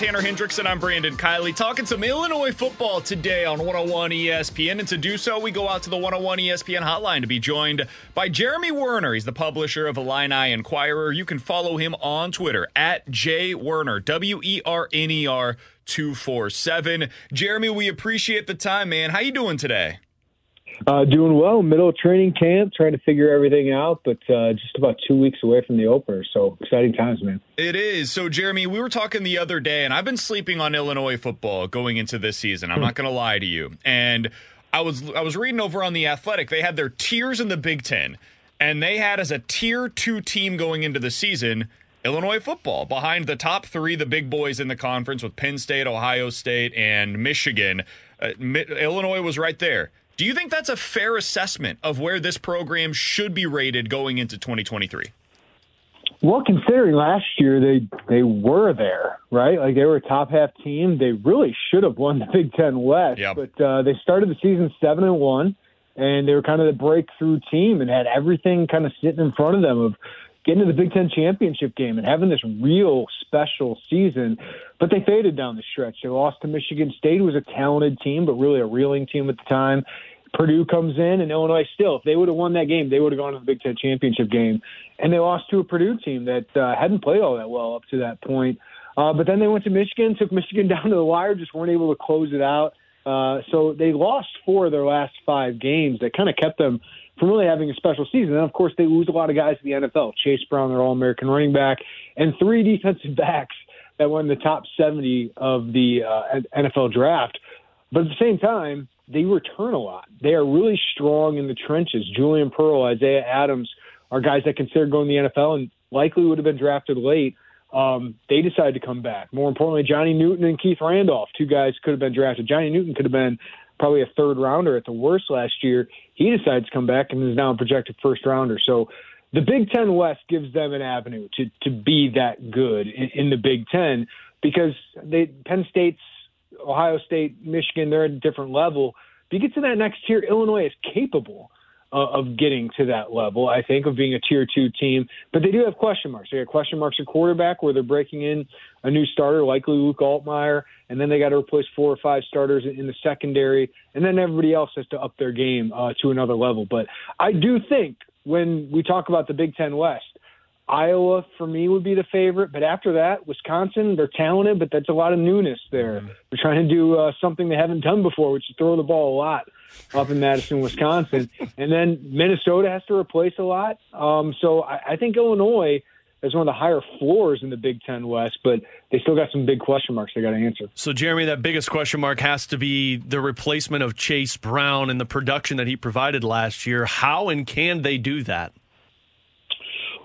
Tanner Hendrickson, I'm Brandon Kiley talking some Illinois football today on 101 ESPN. And to do so, we go out to the 101 ESPN hotline to be joined by Jeremy Werner. He's the publisher of Illini Inquirer. You can follow him on Twitter at jwerner, W E R N E R 247. Jeremy, we appreciate the time, man. How you doing today? Uh, doing well, middle of training camp, trying to figure everything out, but uh, just about two weeks away from the opener. So exciting times, man. It is. So, Jeremy, we were talking the other day, and I've been sleeping on Illinois football going into this season. I'm not going to lie to you. And I was I was reading over on the Athletic. They had their tiers in the Big Ten, and they had as a tier two team going into the season Illinois football behind the top three, the big boys in the conference with Penn State, Ohio State, and Michigan. Uh, Illinois was right there. Do you think that's a fair assessment of where this program should be rated going into 2023? Well, considering last year they they were there, right? Like they were a top half team. They really should have won the Big Ten West, Yep. but uh, they started the season seven and one, and they were kind of the breakthrough team and had everything kind of sitting in front of them of getting to the Big Ten championship game and having this real special season. But they faded down the stretch. They lost to Michigan State, was a talented team, but really a reeling team at the time. Purdue comes in, and Illinois still. If they would have won that game, they would have gone to the Big Ten championship game. And they lost to a Purdue team that uh, hadn't played all that well up to that point. Uh, but then they went to Michigan, took Michigan down to the wire, just weren't able to close it out. Uh, so they lost four of their last five games. That kind of kept them from really having a special season. And of course, they lose a lot of guys to the NFL. Chase Brown, their All American running back, and three defensive backs that in the top 70 of the uh, NFL draft. But at the same time, they return a lot. They are really strong in the trenches. Julian Pearl, Isaiah Adams are guys that consider going to the NFL and likely would have been drafted late. Um, they decided to come back. More importantly, Johnny Newton and Keith Randolph, two guys could have been drafted. Johnny Newton could have been probably a third rounder at the worst last year. He decides to come back and is now a projected first rounder. So the Big Ten West gives them an avenue to to be that good in, in the Big Ten because they Penn State's Ohio State, Michigan, they're at a different level. If you get to that next tier, Illinois is capable uh, of getting to that level, I think, of being a tier two team. But they do have question marks. They got question marks at quarterback where they're breaking in a new starter, likely Luke Altmyer, and then they got to replace four or five starters in the secondary, and then everybody else has to up their game uh, to another level. But I do think when we talk about the Big Ten West, Iowa for me would be the favorite, but after that, Wisconsin, they're talented, but that's a lot of newness there. They're trying to do uh, something they haven't done before, which is throw the ball a lot up in Madison, Wisconsin, and then Minnesota has to replace a lot. Um, so I, I think Illinois is one of the higher floors in the Big Ten West, but they still got some big question marks they got to answer. So, Jeremy, that biggest question mark has to be the replacement of Chase Brown and the production that he provided last year. How and can they do that?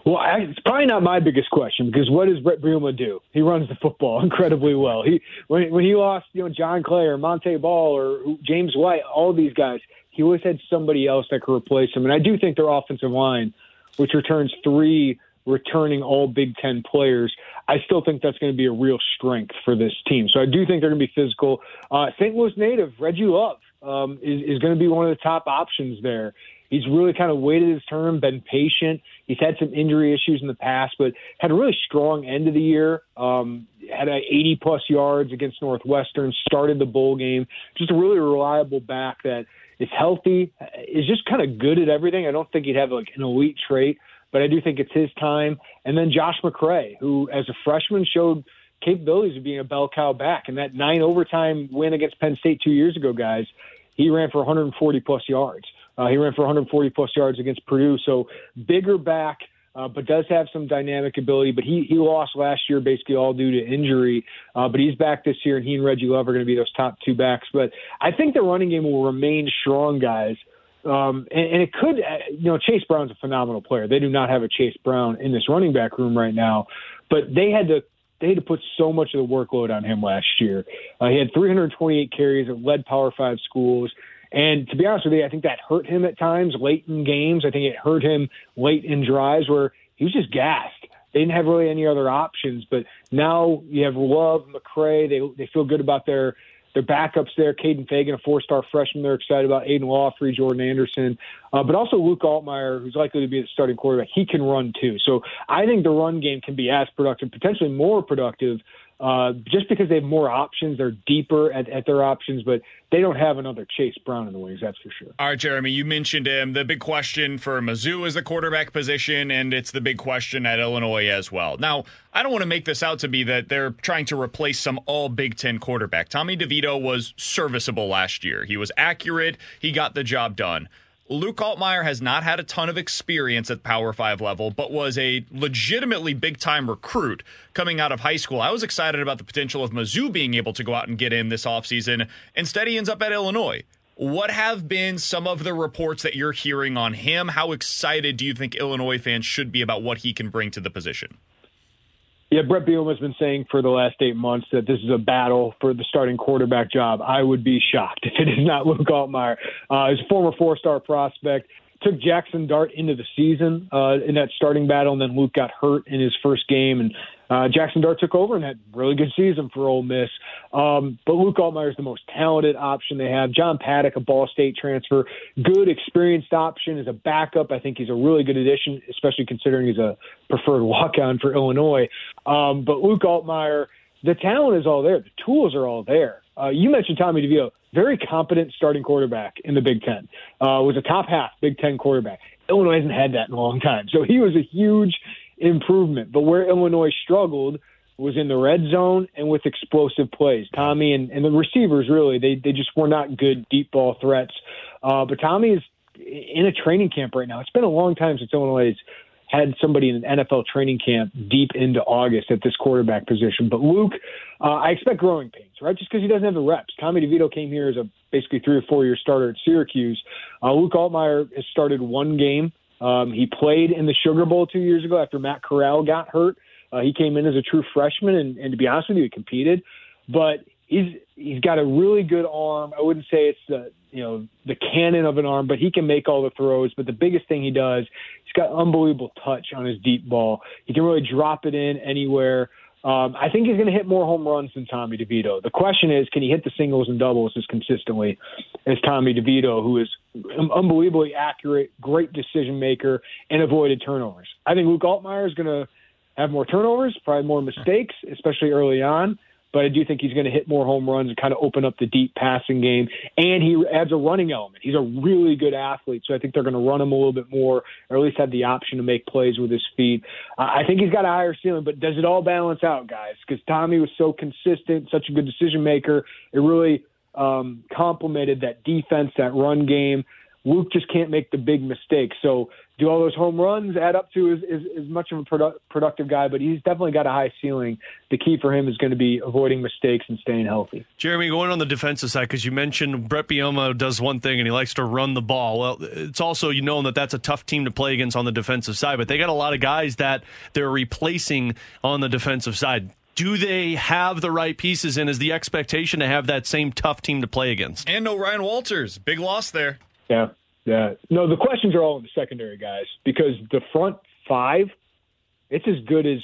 Well, I, it's probably not my biggest question because what does Bret Bielema do? He runs the football incredibly well. He when when he lost, you know, John Clay or Monte Ball or James White, all these guys, he always had somebody else that could replace him. And I do think their offensive line, which returns three returning all Big Ten players, I still think that's going to be a real strength for this team. So I do think they're going to be physical. Uh, St. Louis native Reggie Love um, is, is going to be one of the top options there. He's really kind of waited his turn, been patient. He's had some injury issues in the past, but had a really strong end of the year. Um, had 80 plus yards against Northwestern, started the bowl game. Just a really reliable back that is healthy, is just kind of good at everything. I don't think he'd have like an elite trait, but I do think it's his time. And then Josh McCray, who as a freshman showed capabilities of being a bell cow back. And that nine overtime win against Penn State two years ago, guys, he ran for 140 plus yards. Uh, he ran for 140 plus yards against Purdue. So bigger back uh, but does have some dynamic ability. But he he lost last year basically all due to injury. Uh, but he's back this year, and he and Reggie Love are going to be those top two backs. But I think the running game will remain strong, guys. Um, and, and it could, uh, you know, Chase Brown's a phenomenal player. They do not have a Chase Brown in this running back room right now, but they had to they had to put so much of the workload on him last year. Uh, he had 328 carries at led Power Five schools. And to be honest with you, I think that hurt him at times late in games. I think it hurt him late in drives where he was just gassed. They didn't have really any other options. But now you have Love, McCray. They they feel good about their their backups there. Kaden Feagin, a four-star freshman, they're excited about. Aidan Laughery, Jordan Anderson, uh, but also Luke Altmyer, who's likely to be the starting quarterback. He can run too. So I think the run game can be as productive, potentially more productive uh, just because they have more options, they're deeper at, at their options, but they don't have another Chase Brown in the wings, that's for sure. All right, Jeremy, you mentioned him. The big question for Mizzou is the quarterback position, and it's the big question at Illinois as well. Now, I don't want to make this out to be that they're trying to replace some all Big Ten quarterback. Tommy DeVito was serviceable last year. He was accurate, he got the job done. Luke Altmyer has not had a ton of experience at Power Five level, but was a legitimately big time recruit coming out of high school. I was excited about the potential of Mizzou being able to go out and get him this offseason. Instead, he ends up at Illinois. What have been some of the reports that you're hearing on him? How excited do you think Illinois fans should be about what he can bring to the position? Yeah, Bret Bielema has been saying for the last eight months that this is a battle for the starting quarterback job. I would be shocked if it is not Luke Altmyer. Uh, he's a former four-star prospect. Took Jackson Dart into the season uh, in that starting battle, and then Luke got hurt in his first game, and uh, Jackson Dart took over and had a really good season for Ole Miss. Um, but Luke Altmyer is the most talented option they have. John Paddock, a Ball State transfer, good experienced option as a backup. I think he's a really good addition, especially considering he's a preferred walk-on for Illinois. Um, but Luke Altmyer, the talent is all there. The tools are all there. Uh, you mentioned Tommy DeVito, very competent starting quarterback in the Big Ten. Uh, was a top half Big Ten quarterback. Illinois hasn't had that in a long time, so he was a huge improvement. But where Illinois struggled was in the red zone and with explosive plays. Tommy and, and the receivers really they they just were not good deep ball threats. Uh, but Tommy is in a training camp right now. It's been a long time since Illinois had somebody in an NFL training camp deep into August at this quarterback position. But Luke, uh, I expect growing pains, right? Just because he doesn't have the reps. Tommy DeVito came here as a basically three or four year starter at Syracuse. Uh, Luke Altmyer has started one game um, he played in the Sugar Bowl two years ago after Matt Corral got hurt. Uh, he came in as a true freshman, and, and to be honest with you, he competed. But he's he's got a really good arm. I wouldn't say it's the you know the cannon of an arm, but he can make all the throws. But the biggest thing he does, he's got unbelievable touch on his deep ball. He can really drop it in anywhere. Um, I think he's going to hit more home runs than Tommy DeVito. The question is, can he hit the singles and doubles as consistently as Tommy DeVito, who is unbelievably accurate, great decision maker, and avoided turnovers? I think Luke Altmyer is going to have more turnovers, probably more mistakes, especially early on but I do think he's going to hit more home runs and kind of open up the deep passing game. And he adds a running element. He's a really good athlete, so I think they're going to run him a little bit more, or at least have the option to make plays with his feet. Uh, I think he's got a higher ceiling, but does it all balance out, guys? Because Tommy was so consistent, such a good decision maker. It really um, complemented that defense, that run game. Luke just can't make the big mistakes. So do all those home runs add up to as, as, as much of a produ- productive guy, but he's definitely got a high ceiling. The key for him is going to be avoiding mistakes and staying healthy. Jeremy, going on the defensive side, because you mentioned Bret Bielema does one thing and he likes to run the ball. Well, it's also, you know, that that's a tough team to play against on the defensive side, but they got a lot of guys that they're replacing on the defensive side. Do they have the right pieces, and is the expectation to have that same tough team to play against? And no Ryan Walters. Big loss there. Yeah. Yeah. No, the questions are all in the secondary guys because the front five, it's as good as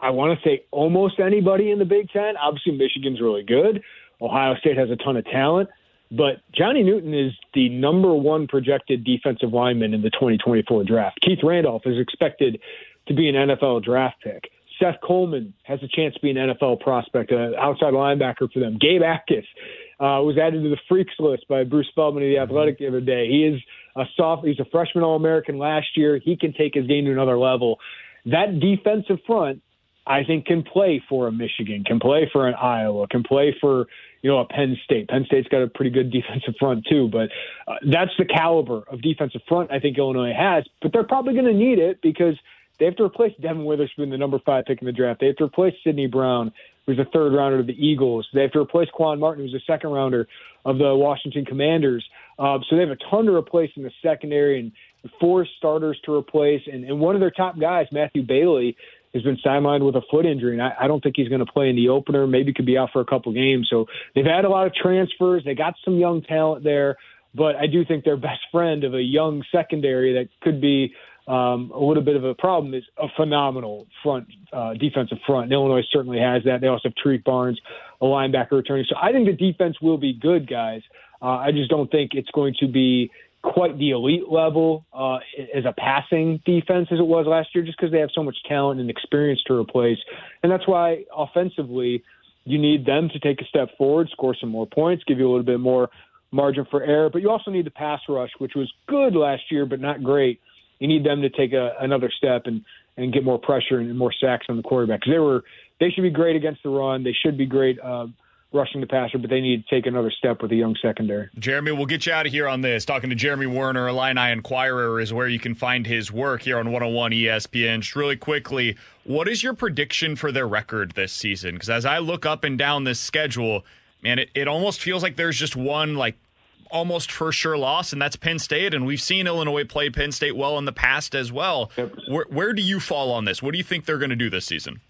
I want to say almost anybody in the Big Ten. Obviously, Michigan's really good. Ohio State has a ton of talent. But Johnny Newton is the number one projected defensive lineman in the 2024 draft. Keith Randolph is expected to be an NFL draft pick. Seth Coleman has a chance to be an NFL prospect, an outside linebacker for them. Gabe Jacas uh, was added to the freaks list by Bruce Feldman of the Athletic the other day. He is a soft. He's a freshman All American last year. He can take his game to another level. That defensive front I think can play for a Michigan, can play for an Iowa, can play for you know a Penn State. Penn State's got a pretty good defensive front too, but uh, that's the caliber of defensive front I think Illinois has. But they're probably going to need it because they have to replace Devon Witherspoon, the number five pick in the draft. They have to replace Sidney Brown, who's a third rounder of the Eagles. They have to replace Quan Martin, who's a second rounder of the Washington Commanders. Uh, so they have a ton to replace in the secondary and four starters to replace. And, and one of their top guys, Matthew Bailey, has been sidelined with a foot injury, and I, I don't think he's going to play in the opener. Maybe could be out for a couple games. So they've had a lot of transfers. They got some young talent there, but I do think their best friend of a young secondary that could be um, a little bit of a problem is a phenomenal front uh, defensive front. And Illinois certainly has that. They also have Tarique Barnes, a linebacker returning. So I think the defense will be good, guys. Uh, I just don't think it's going to be quite the elite level uh, as a passing defense as it was last year, just because they have so much talent and experience to replace. And that's why offensively, you need them to take a step forward, score some more points, give you a little bit more margin for error. But you also need the pass rush, which was good last year, but not great. You need them to take a, another step and and get more pressure and more sacks on the quarterback because they were they should be great against the run. They should be great. Uh, rushing the passer, but they need to take another step with a young secondary. Jeremy, we'll get you out of here on this. Talking to Jeremy Werner, Illini Inquirer is where you can find his work here on 101 ESPN. Just really quickly, what is your prediction for their record this season? Because as I look up and down this schedule, man, it, it almost feels like there's just one like almost for sure loss, and that's Penn State. And we've seen Illinois play Penn State well in the past as well. Yep. Where, where do you fall on this? What do you think they're going to do this season?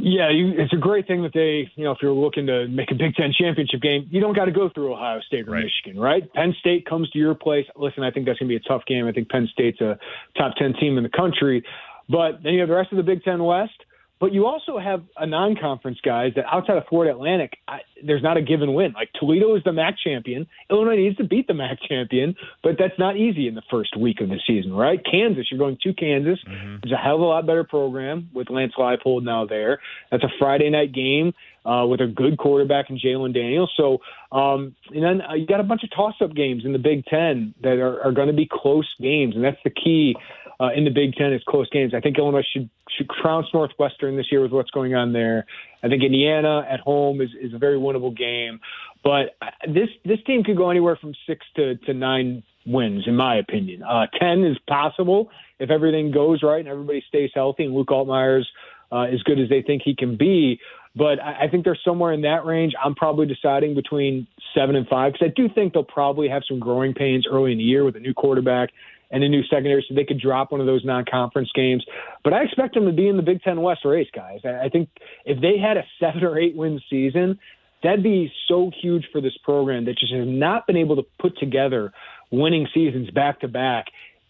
Yeah, you, it's a great thing that they, you know, if you're looking to make a Big Ten championship game, you don't got to go through Ohio State or right. Michigan, right? Penn State comes to your place. Listen, I think that's going to be a tough game. I think Penn State's a top 10 team in the country. But then you have the rest of the Big Ten West. But you also have a non-conference guys that outside of Florida Atlantic, I, there's not a given win. Like Toledo is the MAC champion. Illinois needs to beat the MAC champion, but that's not easy in the first week of the season, right? Kansas, you're going to Kansas. Mm-hmm. It's a hell of a lot better program with Lance Leipold now there. That's a Friday night game uh, with a good quarterback in Jalon Daniels. So, um, and then uh, you got a bunch of toss-up games in the Big Ten that are, are going to be close games, and that's the key uh, in the Big Ten is close games. I think Illinois should should trounce Northwestern this year with what's going on there. I think Indiana at home is, is a very winnable game, but uh, this this team could go anywhere from six to, to nine wins, in my opinion. Uh, Ten is possible if everything goes right and everybody stays healthy and Luke Altmyer's uh, as good as they think he can be. But I, I think they're somewhere in that range. I'm probably deciding between seven and five because I do think they'll probably have some growing pains early in the year with a new quarterback and a new secondary, so they could drop one of those non-conference games. But I expect them to be in the Big Ten West race, guys. I think if they had a seven or eight win season, that'd be so huge for this program that just has not been able to put together winning seasons back to back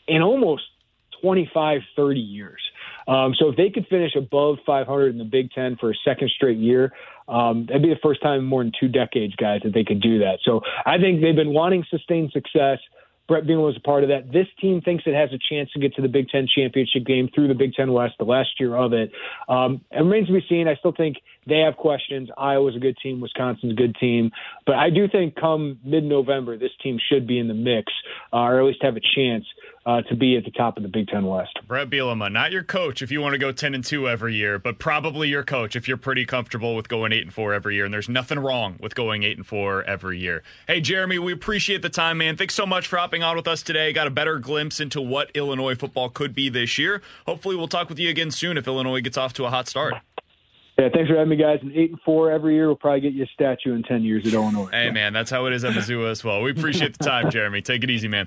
in almost 25, 30 years. Um, so if they could finish above 500 in the Big Ten for a second straight year, um, that'd be the first time in more than two decades, guys, that they could do that. So I think they've been wanting sustained success. Bret Bielema was a part of that. This team thinks it has a chance to get to the Big Ten championship game through the Big Ten West, the last year of it. Um, it remains to be seen. I still think they have questions. Iowa's a good team. Wisconsin's a good team. But I do think come mid-November, this team should be in the mix, uh, or at least have a chance uh, to be at the top of the Big Ten West. Bret Bielema, not your coach if you want to go ten and two every year, but probably your coach if you're pretty comfortable with going eight and four every year. And there's nothing wrong with going eight and four every year. Hey, Jeremy, we appreciate the time, man. Thanks so much for hopping on with us today. Got a better glimpse into what Illinois football could be this year. Hopefully, we'll talk with you again soon if Illinois gets off to a hot start. Yeah, thanks for having me, guys. And eight and four every year we'll probably get you a statue in ten years at Illinois. Hey, man, that's how it is at Mizzou as well. We appreciate the time, Jeremy. Take it easy, man.